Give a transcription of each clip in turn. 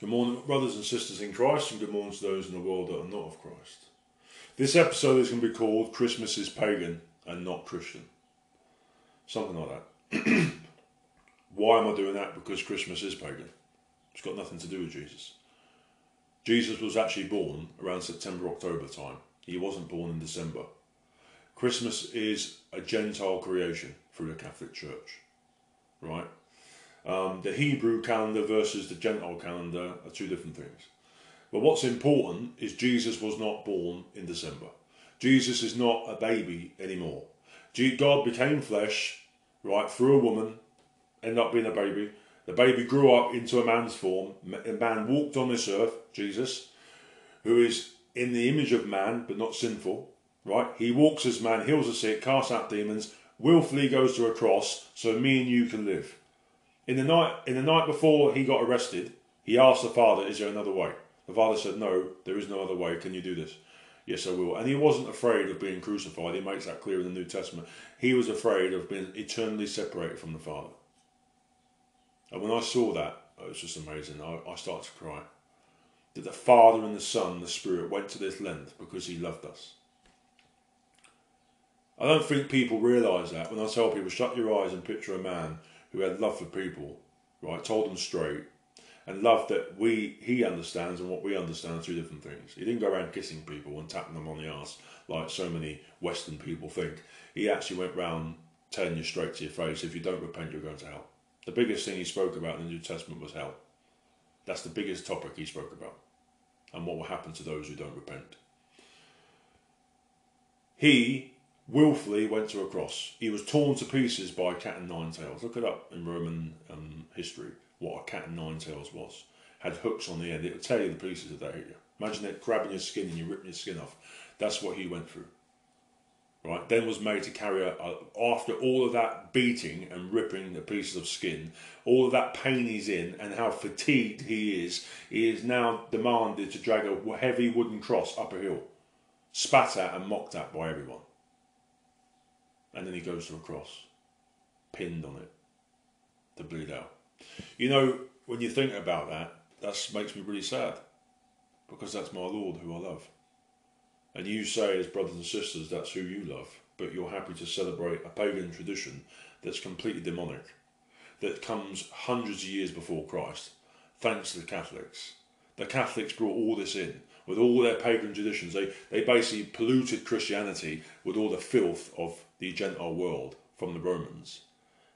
Good morning, brothers and sisters in Christ, and good morning to those in the world that are not of Christ. This episode is going to be called Christmas is Pagan and Not Christian. Something like that. Why am I doing that? Because Christmas is pagan. It's got nothing to do with Jesus. Jesus was actually born around September, October time. He wasn't born in December. Christmas is a Gentile creation through the Catholic Church, right? Um, the Hebrew calendar versus the Gentile calendar are two different things. But what's important is Jesus was not born in December. Jesus is not a baby anymore. God became flesh, right, through a woman, ended up being a baby. The baby grew up into a man's form. A man walked on this earth, Jesus, who is in the image of man but not sinful, right? He walks as man, heals the sick, casts out demons, willfully goes to a cross so me and you can live. In the night, in the night before he got arrested, he asked the father, "Is there another way?" The father said, "No, there is no other way. Can you do this?" Yes, I will. And he wasn't afraid of being crucified. He makes that clear in the New Testament. He was afraid of being eternally separated from the Father. And when I saw that, it was just amazing. I, I started to cry. That the Father and the Son, the Spirit went to this length because He loved us. I don't think people realise that when I tell people, shut your eyes and picture a man who had love for people, right? Told them straight, and love that we he understands and what we understand two different things. He didn't go around kissing people and tapping them on the ass like so many Western people think. He actually went round telling you straight to your face, if you don't repent, you're going to hell. The biggest thing he spoke about in the New Testament was hell. That's the biggest topic he spoke about, and what will happen to those who don't repent. He willfully went to a cross. He was torn to pieces by a cat and nine tails. Look it up in Roman um, history what a cat and nine tails was. Had hooks on the end. It would tear you the pieces hit you. Imagine it grabbing your skin and you ripping your skin off. That's what he went through. Right, then was made to carry a, a, after all of that beating and ripping the pieces of skin, all of that pain he's in, and how fatigued he is. He is now demanded to drag a heavy wooden cross up a hill, spat at and mocked at by everyone. And then he goes to a cross, pinned on it, to bleed out. You know, when you think about that, that makes me really sad because that's my Lord who I love. And you say, as brothers and sisters, that's who you love, but you're happy to celebrate a pagan tradition that's completely demonic, that comes hundreds of years before Christ, thanks to the Catholics. The Catholics brought all this in with all their pagan traditions. They, they basically polluted Christianity with all the filth of the Gentile world from the Romans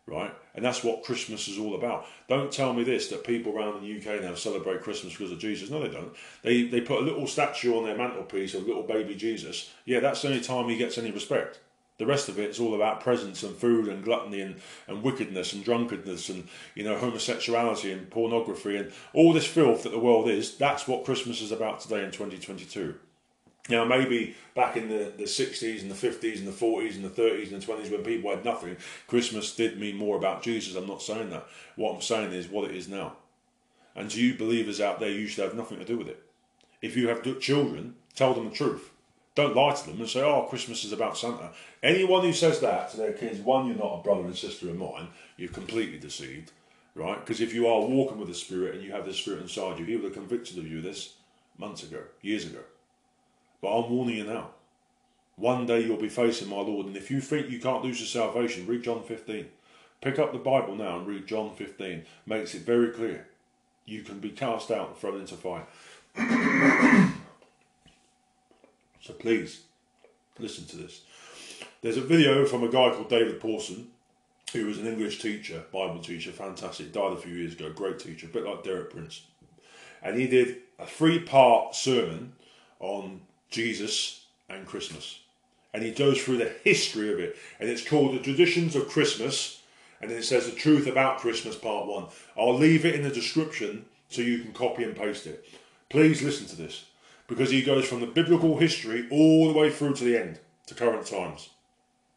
right? And that's what Christmas is all about. Don't tell me this that people around the UK now celebrate Christmas because of Jesus. No, they don't. They they put a little statue on their mantelpiece of little baby Jesus. Yeah, that's the only time he gets any respect. The rest of it is all about presents and food and gluttony and, and wickedness and drunkenness and you know homosexuality and pornography and all this filth that the world is. That's what Christmas is about today in 2022. Now, maybe back in the, the 60s and the 50s and the 40s and the 30s and the 20s when people had nothing, Christmas did mean more about Jesus. I'm not saying that. What I'm saying is what it is now. And to you believers out there, you should have nothing to do with it. If you have children, tell them the truth. Don't lie to them and say, oh, Christmas is about Santa. Anyone who says that to their kids, one, you're not a brother and sister of mine, you're completely deceived, right? Because if you are walking with the Spirit and you have the Spirit inside you, He would have convicted of you this months ago, years ago. But I'm warning you now. One day you'll be facing my Lord, and if you think you can't lose your salvation, read John 15. Pick up the Bible now and read John 15. Makes it very clear. You can be cast out and thrown into fire. so please, listen to this. There's a video from a guy called David Pawson, who was an English teacher, Bible teacher, fantastic, died a few years ago, great teacher, a bit like Derek Prince. And he did a three part sermon on Jesus and Christmas. And he goes through the history of it. And it's called The Traditions of Christmas. And then it says The Truth About Christmas, Part 1. I'll leave it in the description so you can copy and paste it. Please listen to this because he goes from the biblical history all the way through to the end, to current times.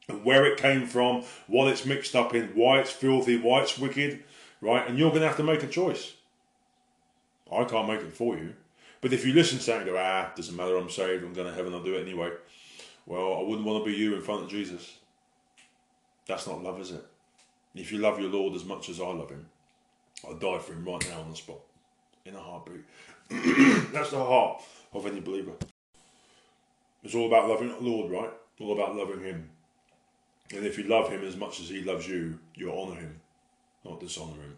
And where it came from, what it's mixed up in, why it's filthy, why it's wicked, right? And you're going to have to make a choice. I can't make it for you. But if you listen to that and go, ah, doesn't matter, I'm saved, I'm going to heaven, I'll do it anyway. Well, I wouldn't want to be you in front of Jesus. That's not love, is it? If you love your Lord as much as I love him, I'd die for him right now on the spot. in a heartbeat. That's the heart of any believer. It's all about loving the Lord, right? All about loving Him. And if you love Him as much as He loves you, you honour Him, not dishonour Him.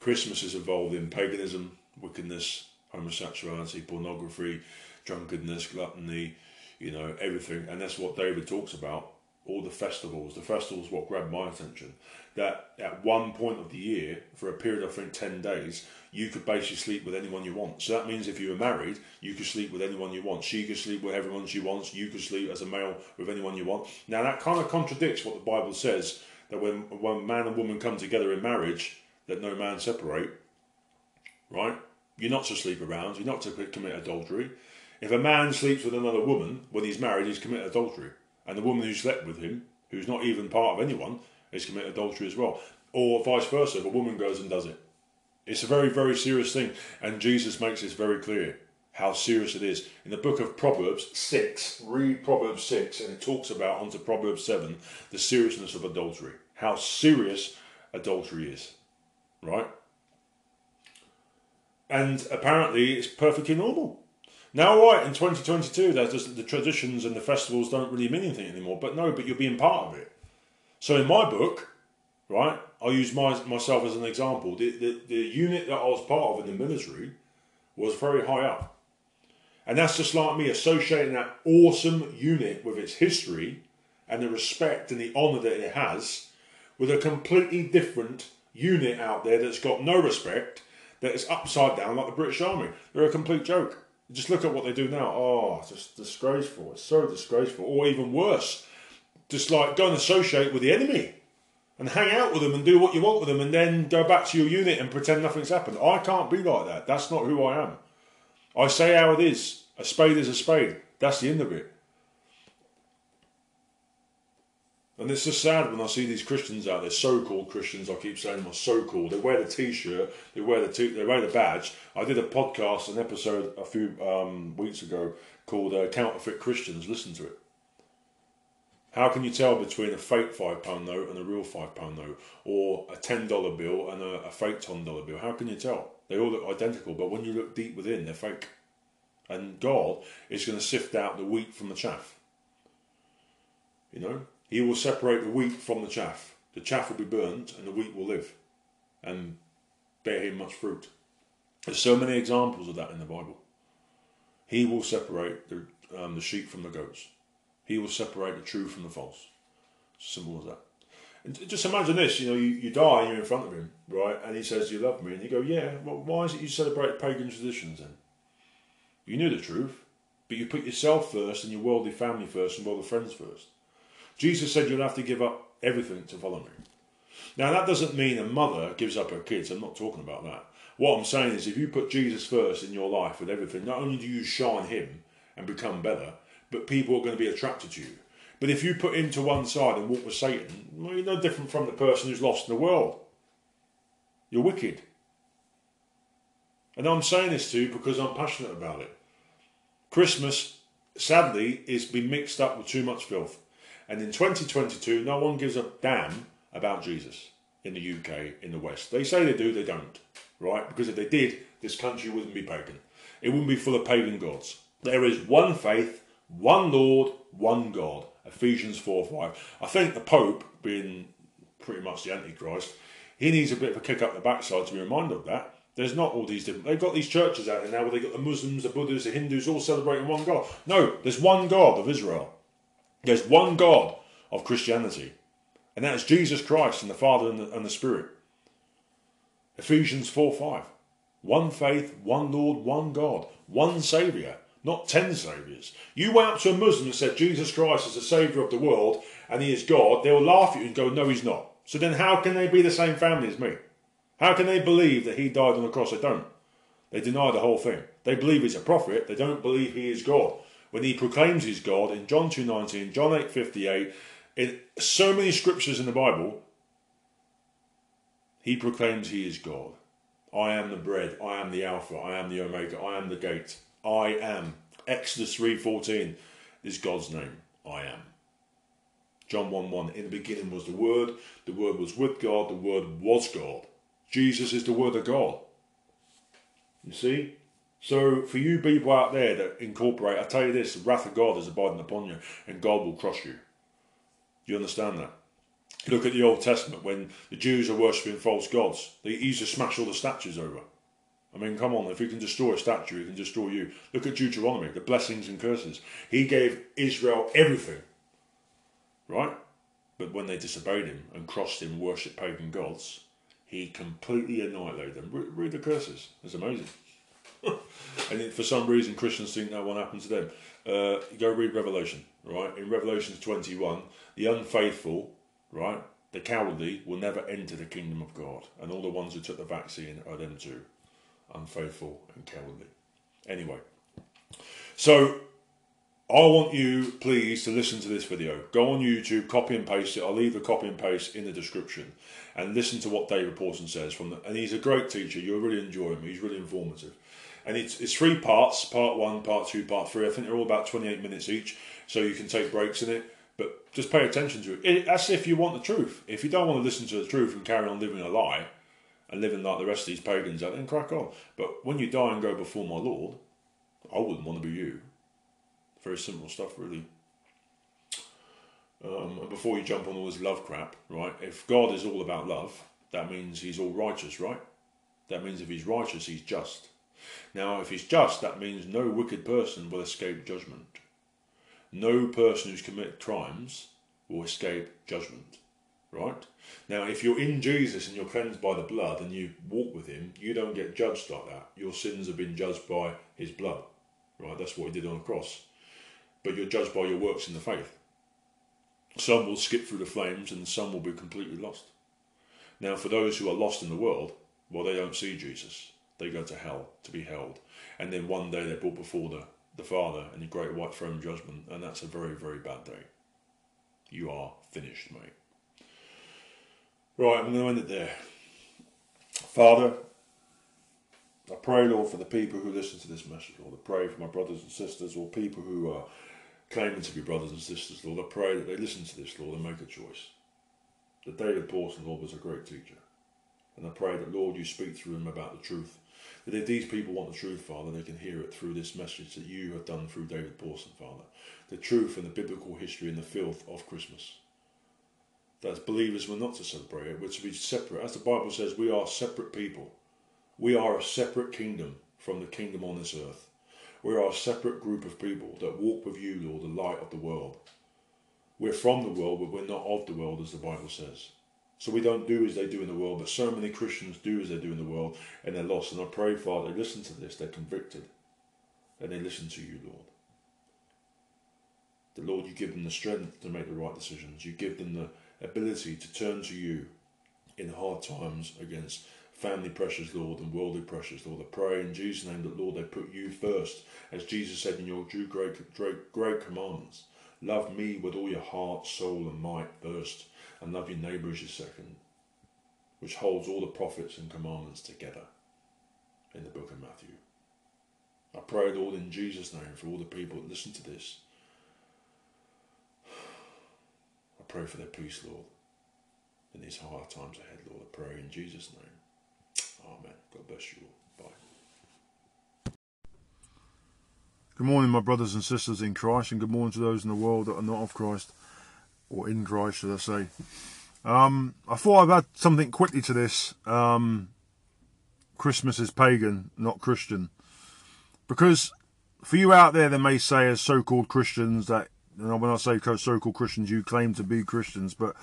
Christmas is involved in paganism, wickedness, homosexuality, pornography, drunkenness, gluttony, you know, everything. And that's what David talks about. All the festivals. The festivals what grabbed my attention. That at one point of the year, for a period of I think ten days, you could basically sleep with anyone you want. So that means if you were married, you could sleep with anyone you want. She could sleep with everyone she wants. You could sleep as a male with anyone you want. Now that kind of contradicts what the Bible says that when when man and woman come together in marriage, that no man separate. Right? You're not to sleep around. You're not to commit adultery. If a man sleeps with another woman when he's married, he's committed adultery. And the woman who slept with him, who's not even part of anyone, is committed adultery as well. Or vice versa, if a woman goes and does it. It's a very, very serious thing. And Jesus makes this very clear how serious it is. In the book of Proverbs 6, read Proverbs 6, and it talks about, onto Proverbs 7, the seriousness of adultery. How serious adultery is. Right? And apparently it's perfectly normal. Now, right, in 2022, there's just, the traditions and the festivals don't really mean anything anymore. But no, but you're being part of it. So in my book, right, I'll use my, myself as an example. The, the, the unit that I was part of in the military was very high up. And that's just like me associating that awesome unit with its history and the respect and the honour that it has with a completely different unit out there that's got no respect, that is upside down like the British Army. They're a complete joke. Just look at what they do now. Oh, just disgraceful. It's so disgraceful. Or even worse, just like go and associate with the enemy and hang out with them and do what you want with them and then go back to your unit and pretend nothing's happened. I can't be like that. That's not who I am. I say how it is. A spade is a spade. That's the end of it. And it's just sad when I see these Christians out there, so-called Christians. I keep saying them are so-called. They wear the T-shirt, they wear the t- they wear the badge. I did a podcast, an episode a few um, weeks ago called uh, "Counterfeit Christians." Listen to it. How can you tell between a fake five pound note and a real five pound note, or a ten dollar bill and a, a fake ten dollar bill? How can you tell? They all look identical, but when you look deep within, they're fake. And God is going to sift out the wheat from the chaff. You know, he will separate the wheat from the chaff. The chaff will be burnt and the wheat will live and bear him much fruit. There's so many examples of that in the Bible. He will separate the, um, the sheep from the goats. He will separate the true from the false. Simple as that. And just imagine this, you know, you, you die and you're in front of him, right? And he says, you love me. And you go, yeah, well, why is it you celebrate pagan traditions then? You knew the truth, but you put yourself first and your worldly family first and worldly friends first. Jesus said you'll have to give up everything to follow me. Now, that doesn't mean a mother gives up her kids. I'm not talking about that. What I'm saying is, if you put Jesus first in your life with everything, not only do you shine him and become better, but people are going to be attracted to you. But if you put him to one side and walk with Satan, well, you're no different from the person who's lost in the world. You're wicked. And I'm saying this to you because I'm passionate about it. Christmas, sadly, is been mixed up with too much filth. And in 2022, no one gives a damn about Jesus in the UK, in the West. They say they do, they don't, right? Because if they did, this country wouldn't be pagan. It wouldn't be full of pagan gods. There is one faith, one Lord, one God. Ephesians 4 5. I think the Pope, being pretty much the Antichrist, he needs a bit of a kick up the backside to be reminded of that. There's not all these different. They've got these churches out there now where they've got the Muslims, the Buddhists, the Hindus all celebrating one God. No, there's one God of Israel. There's one God of Christianity, and that is Jesus Christ and the Father and the, and the Spirit. Ephesians 4 5. One faith, one Lord, one God, one Saviour, not ten Saviours. You went up to a Muslim and said Jesus Christ is the Saviour of the world and He is God, they will laugh at you and go, No, He's not. So then how can they be the same family as me? How can they believe that He died on the cross? They don't. They deny the whole thing. They believe He's a prophet, they don't believe He is God when he proclaims he's God in John 2.19, John 8.58, in so many scriptures in the Bible, he proclaims he is God. I am the bread, I am the Alpha, I am the Omega, I am the gate, I am. Exodus 3.14 is God's name, I am. John 1 1, in the beginning was the Word, the Word was with God, the Word was God. Jesus is the Word of God. You see? So for you people out there that incorporate, I tell you this, the wrath of God is abiding upon you and God will crush you. Do you understand that? Look at the Old Testament when the Jews are worshipping false gods. They used to smash all the statues over. I mean, come on, if he can destroy a statue, he can destroy you. Look at Deuteronomy, the blessings and curses. He gave Israel everything, right? But when they disobeyed him and crossed him, worshipped pagan gods, he completely annihilated them. Read, read the curses. It's amazing. and for some reason, Christians think that won't happen to them. Uh, go read Revelation, right? In Revelation 21, the unfaithful, right, the cowardly will never enter the kingdom of God. And all the ones who took the vaccine are them too unfaithful and cowardly. Anyway, so I want you, please, to listen to this video. Go on YouTube, copy and paste it. I'll leave the copy and paste in the description, and listen to what David Pawson says. From the, and he's a great teacher. You'll really enjoy him. He's really informative, and it's it's three parts: part one, part two, part three. I think they're all about twenty eight minutes each, so you can take breaks in it. But just pay attention to it. it. That's if you want the truth. If you don't want to listen to the truth and carry on living a lie, and living like the rest of these pagans out, then crack on. But when you die and go before my Lord, I wouldn't want to be you. Very simple stuff, really. Um, and before you jump on all this love crap, right? If God is all about love, that means he's all righteous, right? That means if he's righteous, he's just. Now, if he's just, that means no wicked person will escape judgment. No person who's committed crimes will escape judgment right? Now, if you're in Jesus and you're cleansed by the blood and you walk with Him, you don't get judged like that. Your sins have been judged by His blood, right? That's what He did on the cross. But you're judged by your works in the faith. Some will skip through the flames and some will be completely lost. Now, for those who are lost in the world, well, they don't see Jesus. They go to hell to be held. And then one day they're brought before the, the Father in the great white throne judgment, and that's a very, very bad day. You are finished, mate. Right, I'm going to end it there. Father, I pray, Lord, for the people who listen to this message, Lord. I pray for my brothers and sisters or people who are claiming to be brothers and sisters, Lord. I pray that they listen to this, Lord, and make a choice. That David Pawson, Lord, was a great teacher. And I pray that, Lord, you speak through him about the truth. That if these people want the truth, Father, they can hear it through this message that you have done through David Pawson, Father. The truth and the biblical history and the filth of Christmas that believers we're not to celebrate it, we're to be separate. As the Bible says, we are separate people. We are a separate kingdom from the kingdom on this earth. We are a separate group of people that walk with you, Lord, the light of the world. We're from the world, but we're not of the world, as the Bible says. So we don't do as they do in the world, but so many Christians do as they do in the world, and they're lost. And I pray, Father, they listen to this, they're convicted, and they listen to you, Lord. The Lord, you give them the strength to make the right decisions. You give them the ability to turn to you in hard times against family pressures, Lord, and worldly pressures, Lord. I pray in Jesus' name that, Lord, they put you first, as Jesus said in your two great, great, great commandments. Love me with all your heart, soul, and might first, and love your neighbour as your second, which holds all the prophets and commandments together in the book of Matthew. I pray, Lord, in Jesus' name, for all the people that listen to this, pray for their peace, Lord. In these hard times ahead, Lord, I pray in Jesus' name. Amen. God bless you all. Bye. Good morning, my brothers and sisters in Christ, and good morning to those in the world that are not of Christ, or in Christ, should I say. Um, I thought I'd add something quickly to this. Um, Christmas is pagan, not Christian. Because for you out there that may say, as so called Christians, that and when I say so-called Christians, you claim to be Christians, but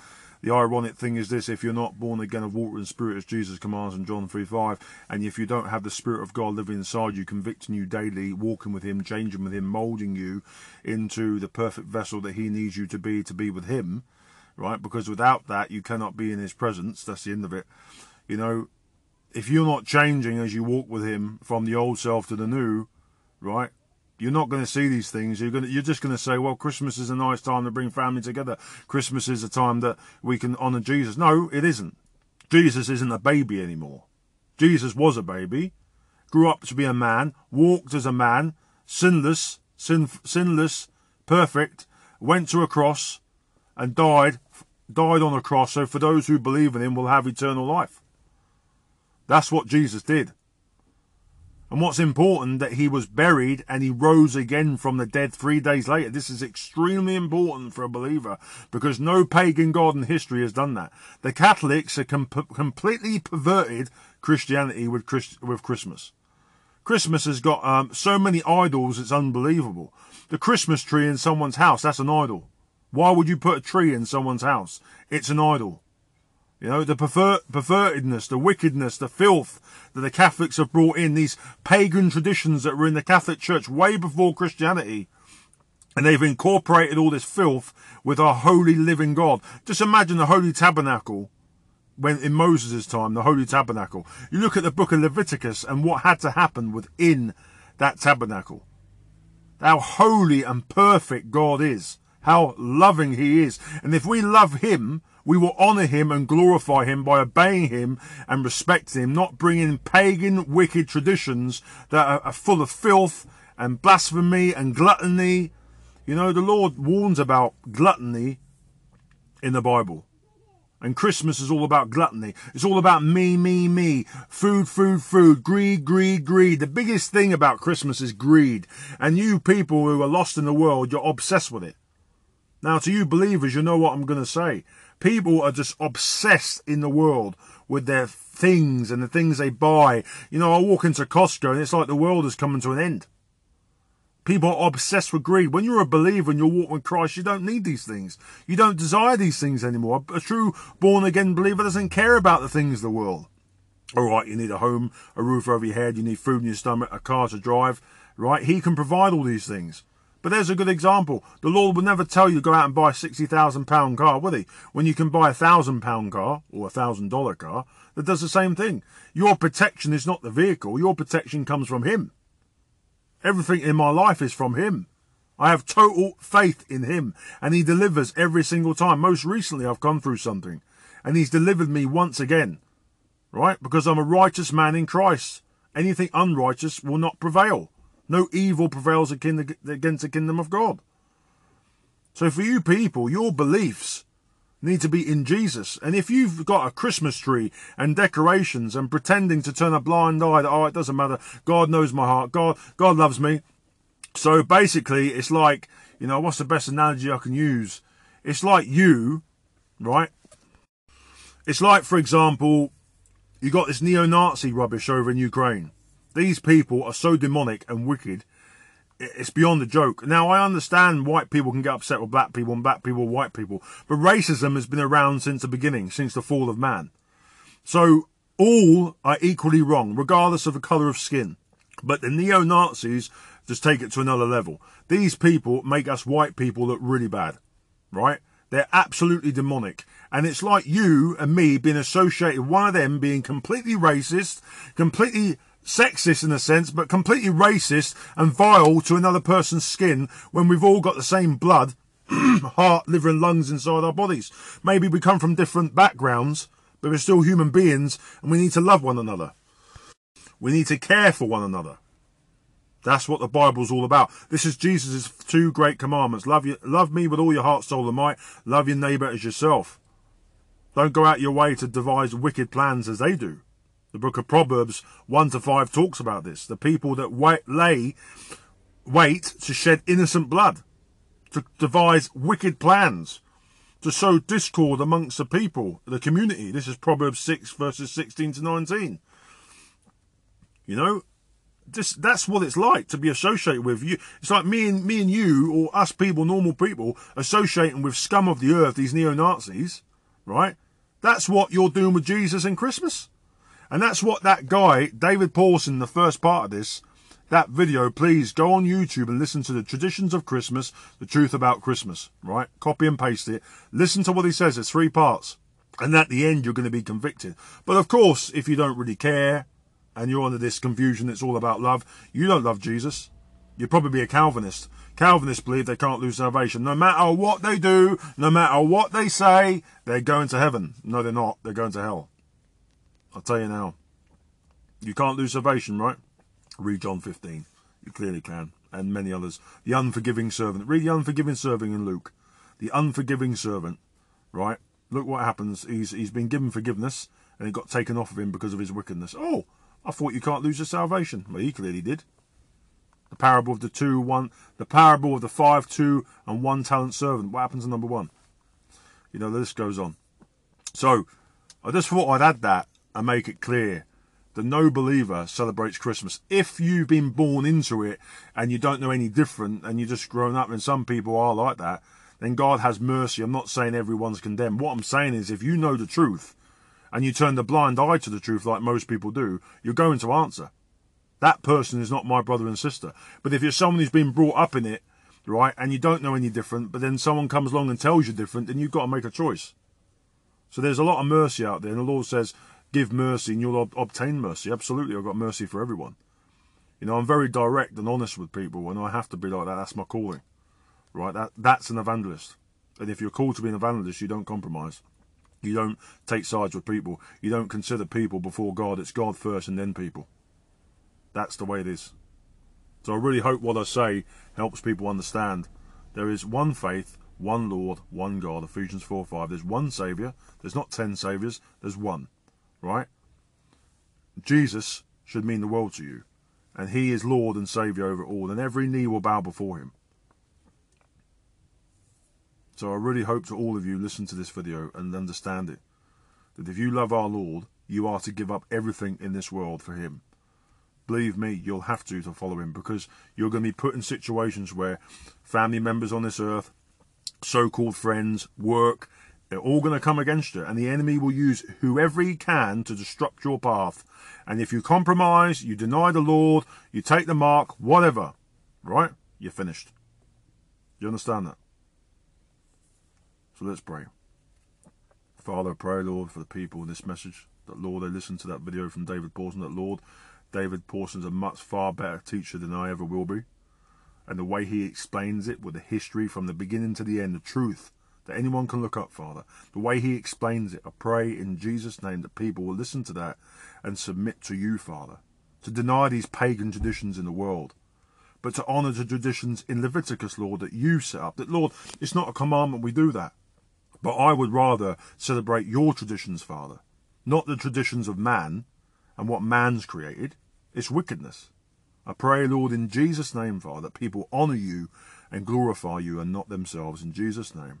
the ironic thing is this: if you're not born again of water and spirit, as Jesus commands in John 3:5, and if you don't have the Spirit of God living inside you, convicting you daily, walking with Him, changing with Him, molding you into the perfect vessel that He needs you to be to be with Him, right? Because without that, you cannot be in His presence. That's the end of it. You know, if you're not changing as you walk with Him from the old self to the new, right? You're not going to see these things. You're going to, you're just going to say, well, Christmas is a nice time to bring family together. Christmas is a time that we can honour Jesus. No, it isn't. Jesus isn't a baby anymore. Jesus was a baby, grew up to be a man, walked as a man, sinless, sin, sinless, perfect, went to a cross and died, died on a cross. So for those who believe in him will have eternal life. That's what Jesus did. And what's important that he was buried and he rose again from the dead three days later. This is extremely important for a believer because no pagan god in history has done that. The Catholics have com- completely perverted Christianity with Christ- with Christmas. Christmas has got um, so many idols, it's unbelievable. The Christmas tree in someone's house, that's an idol. Why would you put a tree in someone's house? It's an idol. You know, the perver- pervertedness, the wickedness, the filth that the Catholics have brought in, these pagan traditions that were in the Catholic Church way before Christianity. And they've incorporated all this filth with our holy living God. Just imagine the Holy Tabernacle when in Moses' time, the Holy Tabernacle. You look at the book of Leviticus and what had to happen within that tabernacle. How holy and perfect God is. How loving he is. And if we love him, we will honour him and glorify him by obeying him and respecting him, not bringing pagan, wicked traditions that are full of filth and blasphemy and gluttony. You know, the Lord warns about gluttony in the Bible. And Christmas is all about gluttony. It's all about me, me, me. Food, food, food. Greed, greed, greed. The biggest thing about Christmas is greed. And you people who are lost in the world, you're obsessed with it. Now, to you believers, you know what I'm going to say. People are just obsessed in the world with their things and the things they buy. You know, I walk into Costco and it's like the world is coming to an end. People are obsessed with greed. When you're a believer and you're walking with Christ, you don't need these things. You don't desire these things anymore. A true born again believer doesn't care about the things of the world. All right, you need a home, a roof over your head, you need food in your stomach, a car to drive, right? He can provide all these things. But there's a good example. The Lord will never tell you to go out and buy a £60,000 car, will he? When you can buy a £1,000 car or a $1,000 car that does the same thing. Your protection is not the vehicle. Your protection comes from him. Everything in my life is from him. I have total faith in him and he delivers every single time. Most recently, I've gone through something and he's delivered me once again, right? Because I'm a righteous man in Christ. Anything unrighteous will not prevail. No evil prevails against the kingdom of God. So for you people, your beliefs need to be in Jesus. And if you've got a Christmas tree and decorations and pretending to turn a blind eye that, oh, it doesn't matter. God knows my heart. God, God loves me. So basically, it's like, you know, what's the best analogy I can use? It's like you, right? It's like, for example, you got this neo-Nazi rubbish over in Ukraine. These people are so demonic and wicked. It's beyond a joke. Now, I understand white people can get upset with black people and black people with white people, but racism has been around since the beginning, since the fall of man. So, all are equally wrong, regardless of the colour of skin. But the neo-Nazis just take it to another level. These people make us white people look really bad, right? They're absolutely demonic. And it's like you and me being associated, one of them being completely racist, completely sexist in a sense, but completely racist and vile to another person's skin when we've all got the same blood, heart, liver, and lungs inside our bodies. Maybe we come from different backgrounds, but we're still human beings and we need to love one another. We need to care for one another. That's what the Bible's all about. This is Jesus' two great commandments. Love you, love me with all your heart, soul, and might. Love your neighbour as yourself. Don't go out your way to devise wicked plans as they do. The book of Proverbs 1 to 5 talks about this. The people that wait, lay wait to shed innocent blood, to devise wicked plans, to sow discord amongst the people, the community. This is Proverbs 6 verses 16 to 19. You know, this, that's what it's like to be associated with you. It's like me and me and you, or us people, normal people, associating with scum of the earth, these neo Nazis, right? That's what you're doing with Jesus in Christmas. And that's what that guy, David Pawson, the first part of this, that video, please go on YouTube and listen to the traditions of Christmas, the truth about Christmas, right? Copy and paste it. Listen to what he says. It's three parts. And at the end, you're going to be convicted. But of course, if you don't really care and you're under this confusion, it's all about love, you don't love Jesus. You're probably a Calvinist. Calvinists believe they can't lose salvation. No matter what they do, no matter what they say, they're going to heaven. No, they're not. They're going to hell. I'll tell you now. You can't lose salvation, right? Read John 15. You clearly can. And many others. The unforgiving servant. Read the unforgiving servant in Luke. The unforgiving servant, right? Look what happens. He's he's been given forgiveness and it got taken off of him because of his wickedness. Oh, I thought you can't lose your salvation. Well, he clearly did. The parable of the two, one, the parable of the five, two, and one talent servant. What happens to number one? You know, the list goes on. So, I just thought I'd add that and make it clear. The no believer celebrates Christmas. If you've been born into it and you don't know any different and you're just grown up, and some people are like that, then God has mercy. I'm not saying everyone's condemned. What I'm saying is if you know the truth and you turn the blind eye to the truth like most people do, you're going to answer. That person is not my brother and sister. But if you're someone who's been brought up in it, right, and you don't know any different, but then someone comes along and tells you different, then you've got to make a choice. So there's a lot of mercy out there, and the Lord says, give mercy and you'll ob- obtain mercy. Absolutely, I've got mercy for everyone. You know, I'm very direct and honest with people, and I have to be like that. That's my calling, right? That that's an evangelist. And if you're called to be an evangelist, you don't compromise. You don't take sides with people. You don't consider people before God. It's God first and then people. That's the way it is. So I really hope what I say helps people understand. There is one faith, one Lord, one God. Ephesians 4 5. There's one Saviour. There's not ten Saviours. There's one right? Jesus should mean the world to you, and he is Lord and Saviour over all, and every knee will bow before him. So I really hope to all of you listen to this video and understand it. That if you love our Lord, you are to give up everything in this world for him. Believe me, you'll have to to follow him because you're going to be put in situations where family members on this earth, so-called friends, work, they're all going to come against you, and the enemy will use whoever he can to disrupt your path. And if you compromise, you deny the Lord, you take the mark, whatever, right? You're finished. You understand that? So let's pray. Father, I pray, Lord, for the people in this message. That, Lord, they listen to that video from David Pawson. That, Lord, David Pawson's a much far better teacher than I ever will be. And the way he explains it with the history from the beginning to the end, the truth that anyone can look up, Father. The way he explains it, I pray in Jesus' name that people will listen to that and submit to you, Father. To deny these pagan traditions in the world, but to honour the traditions in Leviticus, Lord, that you set up. That, Lord, it's not a commandment we do that. But I would rather celebrate your traditions, Father, not the traditions of man and what man's created. It's wickedness. I pray, Lord, in Jesus' name, Father, that people honour you and glorify you and not themselves. In Jesus' name.